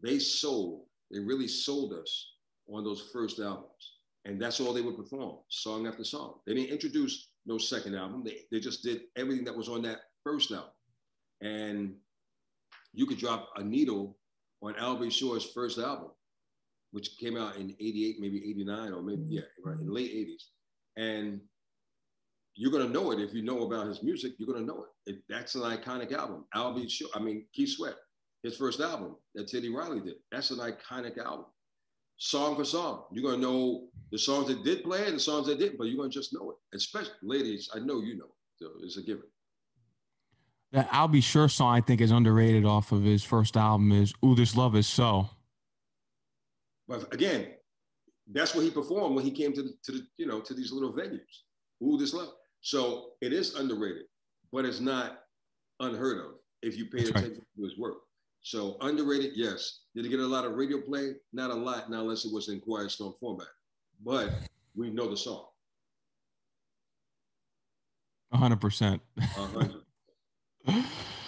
they sold, they really sold us on those first albums. And that's all they would perform, song after song. They didn't introduce no second album. They, they just did everything that was on that first album. And you could drop a needle on Al B. Sure's first album, which came out in 88, maybe 89, or maybe, yeah, right, in late 80s. And you're gonna know it if you know about his music. You're gonna know it. it that's an iconic album. Al B. I mean, Keith Sweat, his first album that Teddy Riley did. That's an iconic album. Song for song, you're gonna know the songs that did play and the songs that didn't, but you're gonna just know it. Especially ladies, I know you know. So it's a given. That Al B. Sure song I think is underrated off of his first album is "Ooh This Love Is So." But again, that's what he performed when he came to the, to the you know to these little venues. Ooh This Love. So it is underrated, but it's not unheard of if you pay attention right. to his work. So underrated, yes. Did it get a lot of radio play? Not a lot, not unless it was in Quiet Storm format. But we know the song. hundred percent.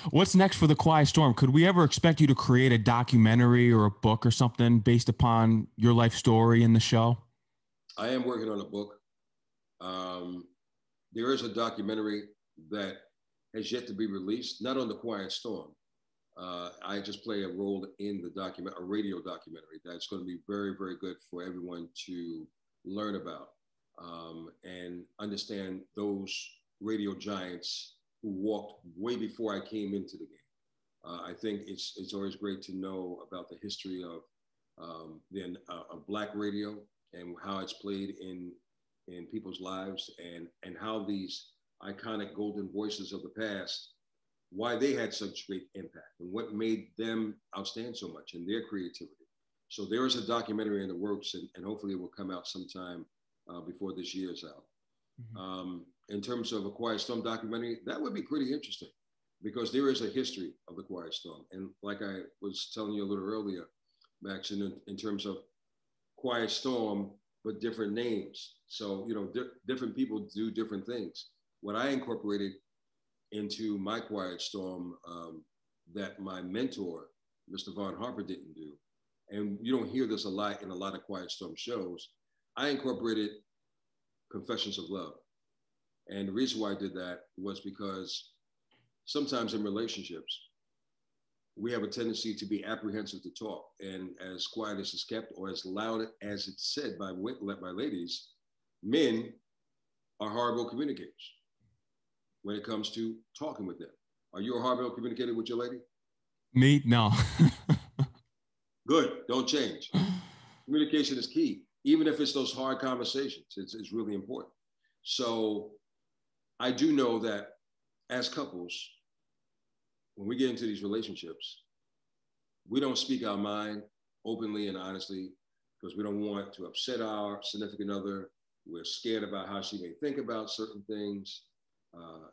What's next for the Quiet Storm? Could we ever expect you to create a documentary or a book or something based upon your life story in the show? I am working on a book. Um, there is a documentary that has yet to be released, not on the Quiet Storm. Uh, I just play a role in the document, a radio documentary that's going to be very, very good for everyone to learn about um, and understand those radio giants who walked way before I came into the game. Uh, I think it's it's always great to know about the history of um, then uh, of Black radio and how it's played in in people's lives and, and how these iconic golden voices of the past, why they had such great impact and what made them outstand so much in their creativity. So there is a documentary in the works and, and hopefully it will come out sometime uh, before this year is out. Mm-hmm. Um, in terms of a Quiet Storm documentary, that would be pretty interesting because there is a history of the Quiet Storm. And like I was telling you a little earlier, Max, in, in terms of Quiet Storm but different names. So, you know, di- different people do different things. What I incorporated into my Quiet Storm um, that my mentor, Mr. Vaughn Harper, didn't do, and you don't hear this a lot in a lot of Quiet Storm shows, I incorporated Confessions of Love. And the reason why I did that was because sometimes in relationships, we have a tendency to be apprehensive to talk. And as quiet as it's kept, or as loud as it's said by, by ladies, men are horrible communicators when it comes to talking with them. Are you a horrible communicator with your lady? Me? No. Good. Don't change. Communication is key. Even if it's those hard conversations, it's, it's really important. So I do know that as couples, when we get into these relationships, we don't speak our mind openly and honestly because we don't want to upset our significant other. We're scared about how she may think about certain things. Uh,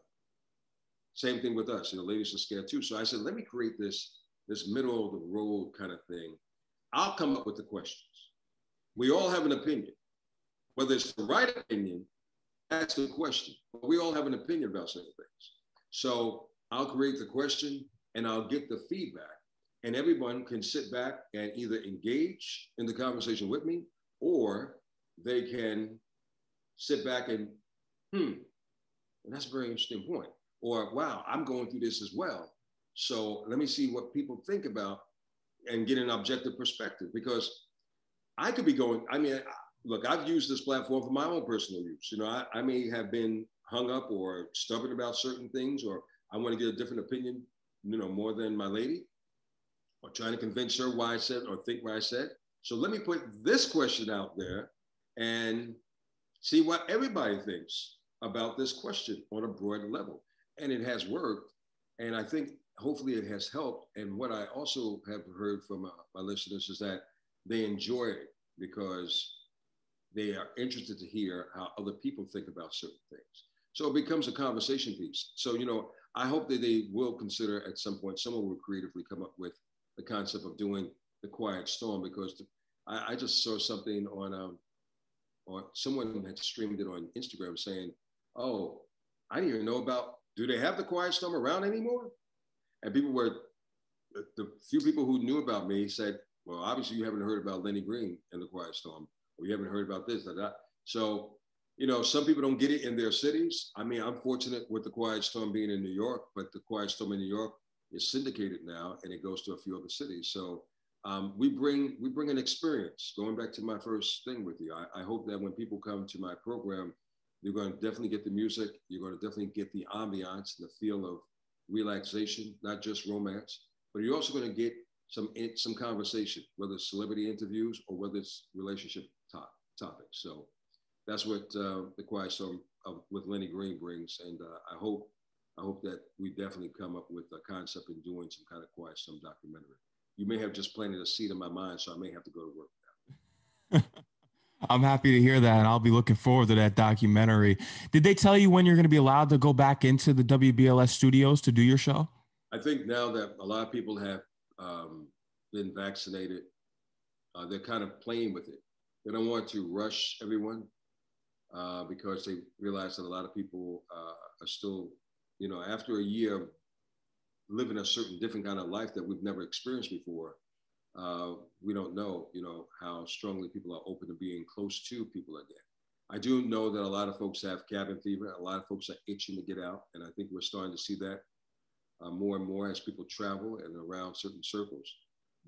same thing with us. You know, ladies are scared too. So I said, let me create this this middle of the road kind of thing. I'll come up with the questions. We all have an opinion. Whether it's the right opinion, that's the question. We all have an opinion about certain things. So I'll create the question and I'll get the feedback. And everyone can sit back and either engage in the conversation with me or they can sit back and, hmm, and that's a very interesting point. Or, wow, I'm going through this as well. So let me see what people think about and get an objective perspective because I could be going, I mean, look, I've used this platform for my own personal use. You know, I, I may have been hung up or stubborn about certain things or I want to get a different opinion, you know, more than my lady, or trying to convince her why I said or think what I said. So let me put this question out there and see what everybody thinks about this question on a broader level. And it has worked. And I think hopefully it has helped. And what I also have heard from uh, my listeners is that they enjoy it because they are interested to hear how other people think about certain things. So it becomes a conversation piece. So, you know, I hope that they will consider at some point, someone will creatively come up with the concept of doing the quiet storm because the, I, I, just saw something on, um, or someone had streamed it on Instagram saying, oh, I didn't even know about, do they have the quiet storm around anymore? And people were the, the few people who knew about me said, well, obviously you haven't heard about Lenny Green and the Quiet Storm, or you haven't heard about this, that, that. So, you know, some people don't get it in their cities. I mean, I'm fortunate with the Quiet Storm being in New York, but the Quiet Storm in New York is syndicated now, and it goes to a few other cities. So um, we bring we bring an experience. Going back to my first thing with you, I, I hope that when people come to my program, you're going to definitely get the music. You're going to definitely get the ambiance and the feel of relaxation, not just romance, but you're also going to get some some conversation, whether it's celebrity interviews or whether it's relationship top, topics. So that's what uh, the Quiet Storm of, with Lenny Green brings, and uh, I hope I hope that we definitely come up with a concept in doing some kind of Quiet Storm documentary. You may have just planted a seed in my mind, so I may have to go to work now. I'm happy to hear that, and I'll be looking forward to that documentary. Did they tell you when you're going to be allowed to go back into the WBLS studios to do your show? I think now that a lot of people have um, been vaccinated, uh, they're kind of playing with it. They don't want to rush everyone uh, because they realize that a lot of people uh, are still, you know, after a year of living a certain different kind of life that we've never experienced before, uh, we don't know, you know, how strongly people are open to being close to people again. I do know that a lot of folks have cabin fever. A lot of folks are itching to get out, and I think we're starting to see that uh, more and more as people travel and around certain circles.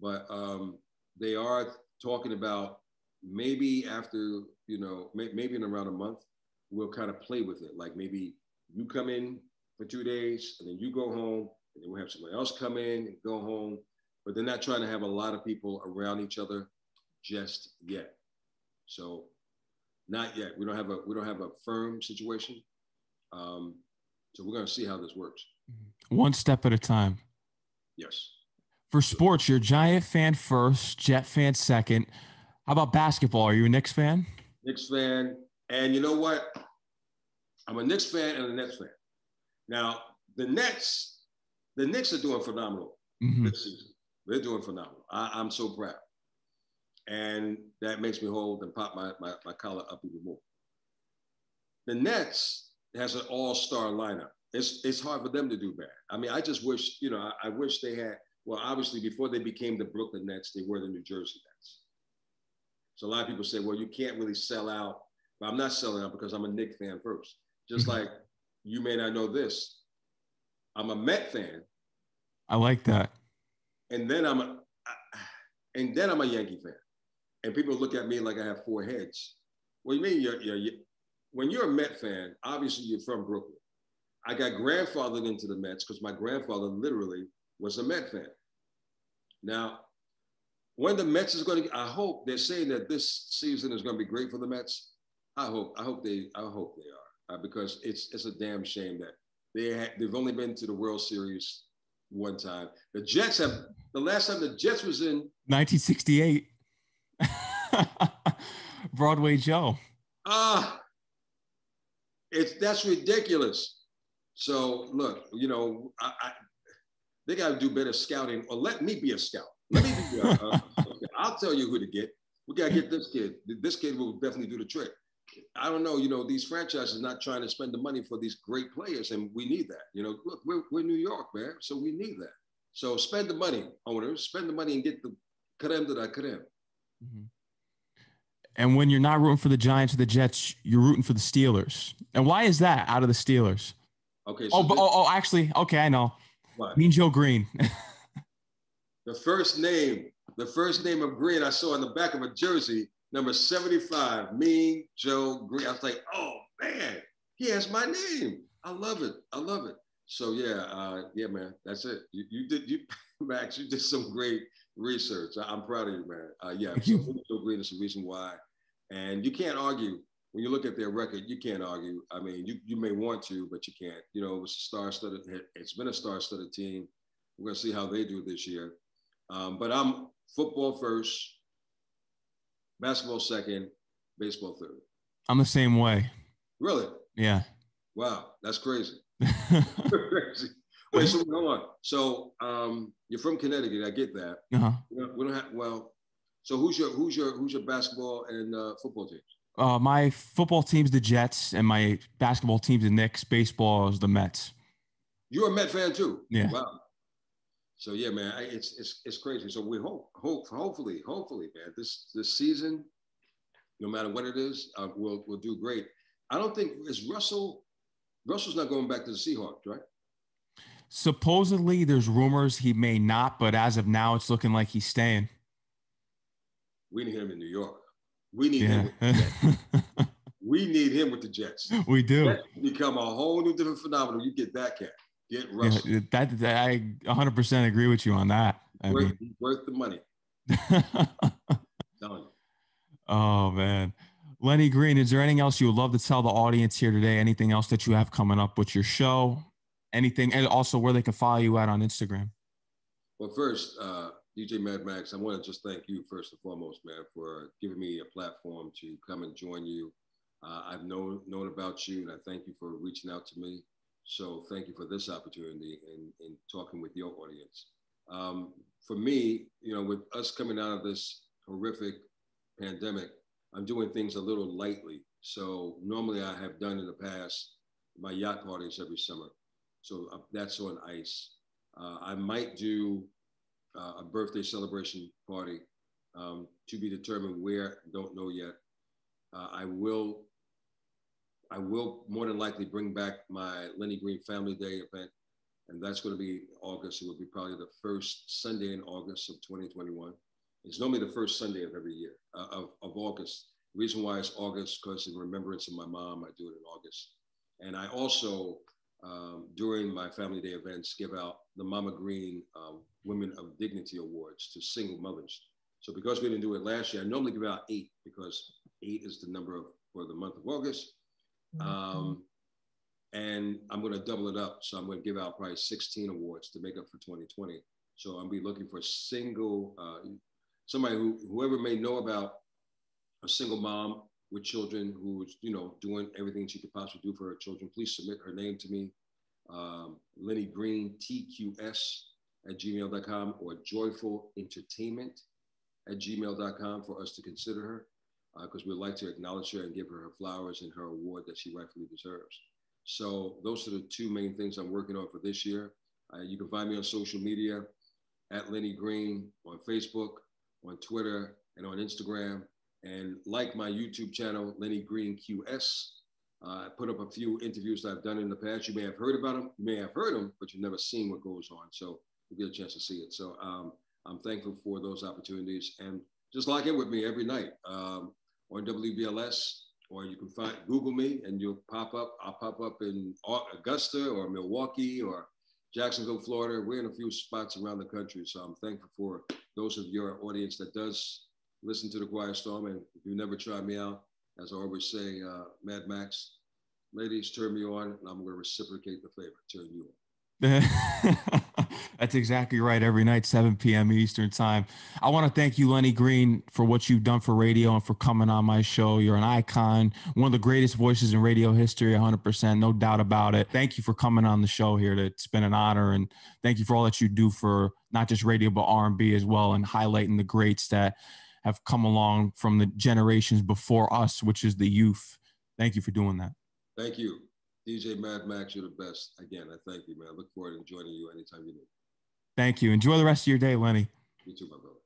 But um, they are talking about maybe after, you know, may, maybe in around a month, we'll kind of play with it. Like maybe you come in for two days, and then you go home, and then we'll have somebody else come in and go home but they're not trying to have a lot of people around each other just yet. So not yet. We don't have a we don't have a firm situation. Um, so we're going to see how this works. Mm-hmm. One step at a time. Yes. For sports, you're Giant fan first, Jet fan second. How about basketball? Are you a Knicks fan? Knicks fan, and you know what? I'm a Knicks fan and a Nets fan. Now the Nets, the Knicks are doing phenomenal mm-hmm. this season. They're doing phenomenal. I, am so proud. And that makes me hold and pop my, my, my collar up even more. The Nets has an all-star lineup. It's, it's hard for them to do bad. I mean, I just wish, you know, I, I wish they had, well, obviously before they became the Brooklyn Nets, they were the New Jersey Nets. So a lot of people say, well, you can't really sell out. But I'm not selling out because I'm a Knick fan first. Just mm-hmm. like you may not know this, I'm a Met fan. I like that and then I'm a, and then I'm a Yankee fan. And people look at me like I have four heads. What do you mean? You're, you're, you're, when you're a Met fan, obviously you're from Brooklyn. I got grandfathered into the Mets because my grandfather literally was a Met fan. Now, when the Mets is going to, I hope they're saying that this season is going to be great for the Mets. I hope, I hope they, I hope they are uh, because it's it's a damn shame that they ha- they've only been to the World Series one time. The Jets have the last time the Jets was in 1968. Broadway Joe. Ah, uh, it's that's ridiculous. So look, you know, I, I, they got to do better scouting, or let me be a scout. Let me be. A, uh, I'll tell you who to get. We got to get this kid. This kid will definitely do the trick. I don't know, you know, these franchises not trying to spend the money for these great players, and we need that. You know, look, we're, we're New York, man, so we need that. So spend the money, owners, spend the money and get the creme de la creme. Mm-hmm. And when you're not rooting for the Giants or the Jets, you're rooting for the Steelers. And why is that out of the Steelers? Okay. So oh, this, oh, oh, actually, okay, I know. What? Mean Joe Greene. the first name, the first name of Green I saw on the back of a jersey number 75, Mean Joe Greene. I was like, oh man, he has my name. I love it. I love it. So yeah, uh, yeah, man, that's it. You, you did, you Max, you did some great research. I, am proud of you, man. Uh, yeah, so Joe Greene is the reason why, and you can't argue when you look at their record. You can't argue. I mean, you you may want to, but you can't. You know, it was a star-studded. It's been a star-studded team. We're gonna see how they do this year. Um, but I'm football first, basketball second, baseball third. I'm the same way. Really? Yeah. Wow, that's crazy. crazy. Wait, so hold on. So um, you're from Connecticut. I get that. Uh-huh. We don't have well. So who's your who's your who's your basketball and uh, football teams? Uh, my football team's the Jets, and my basketball team's the Knicks. Baseball is the Mets. You're a Met fan too. Yeah. Wow. So yeah, man, it's it's it's crazy. So we hope, hope, hopefully, hopefully, man, this this season, no matter what it is, uh, we'll we'll do great. I don't think is Russell. Russell's not going back to the Seahawks, right? Supposedly, there's rumors he may not, but as of now, it's looking like he's staying. We need him in New York. We need yeah. him. we need him with the Jets. We do. become a whole new different phenomenon. You get that cat. Get Russell. Yeah, that, that, I 100% agree with you on that. I worth, mean. worth the money. Done. Oh man. Lenny Green, is there anything else you would love to tell the audience here today? Anything else that you have coming up with your show? Anything, and also where they can follow you at on Instagram? Well, first, uh, DJ Mad Max, I want to just thank you first and foremost, man, for giving me a platform to come and join you. Uh, I've known known about you, and I thank you for reaching out to me. So thank you for this opportunity and in, in talking with your audience. Um, for me, you know, with us coming out of this horrific pandemic, I'm doing things a little lightly. So normally I have done in the past my yacht parties every summer. So uh, that's on ice. Uh, I might do uh, a birthday celebration party um, to be determined where, don't know yet. Uh, I will I will more than likely bring back my Lenny Green Family Day event, and that's going to be August. It will be probably the first Sunday in August of 2021. It's normally the first Sunday of every year uh, of, of August. The reason why it's August because in remembrance of my mom, I do it in August. And I also, um, during my Family Day events, give out the Mama Green um, Women of Dignity Awards to single mothers. So because we didn't do it last year, I normally give out eight because eight is the number of, for the month of August. Mm-hmm. Um, and I'm going to double it up. So I'm going to give out probably 16 awards to make up for 2020. So I'm be looking for a single, uh, somebody who, whoever may know about a single mom with children who's, you know, doing everything she could possibly do for her children, please submit her name to me. Um, Lenny Green, TQS at gmail.com or joyful entertainment at gmail.com for us to consider her because uh, we'd like to acknowledge her and give her her flowers and her award that she rightfully deserves. So those are the two main things I'm working on for this year. Uh, you can find me on social media at Lenny Green on Facebook, on Twitter, and on Instagram. And like my YouTube channel, Lenny Green QS. Uh, I put up a few interviews that I've done in the past. You may have heard about them, you may have heard them, but you've never seen what goes on. So you get a chance to see it. So um, I'm thankful for those opportunities. And just lock in with me every night. Um, on WBLS, or you can find Google me and you'll pop up. I'll pop up in Augusta or Milwaukee or Jacksonville, Florida. We're in a few spots around the country. So I'm thankful for those of your audience that does listen to the Quiet Storm. And if you never tried me out, as I always say, uh, Mad Max, ladies, turn me on, and I'm going to reciprocate the favor, turn you on. That's exactly right. Every night, 7 p.m. Eastern time. I want to thank you, Lenny Green, for what you've done for radio and for coming on my show. You're an icon, one of the greatest voices in radio history, 100%, no doubt about it. Thank you for coming on the show here. It's been an honor, and thank you for all that you do for not just radio but R&B as well, and highlighting the greats that have come along from the generations before us, which is the youth. Thank you for doing that. Thank you. DJ Mad Max, you're the best. Again, I thank you, man. I look forward to joining you anytime you need. Thank you. Enjoy the rest of your day, Lenny. You too, my brother.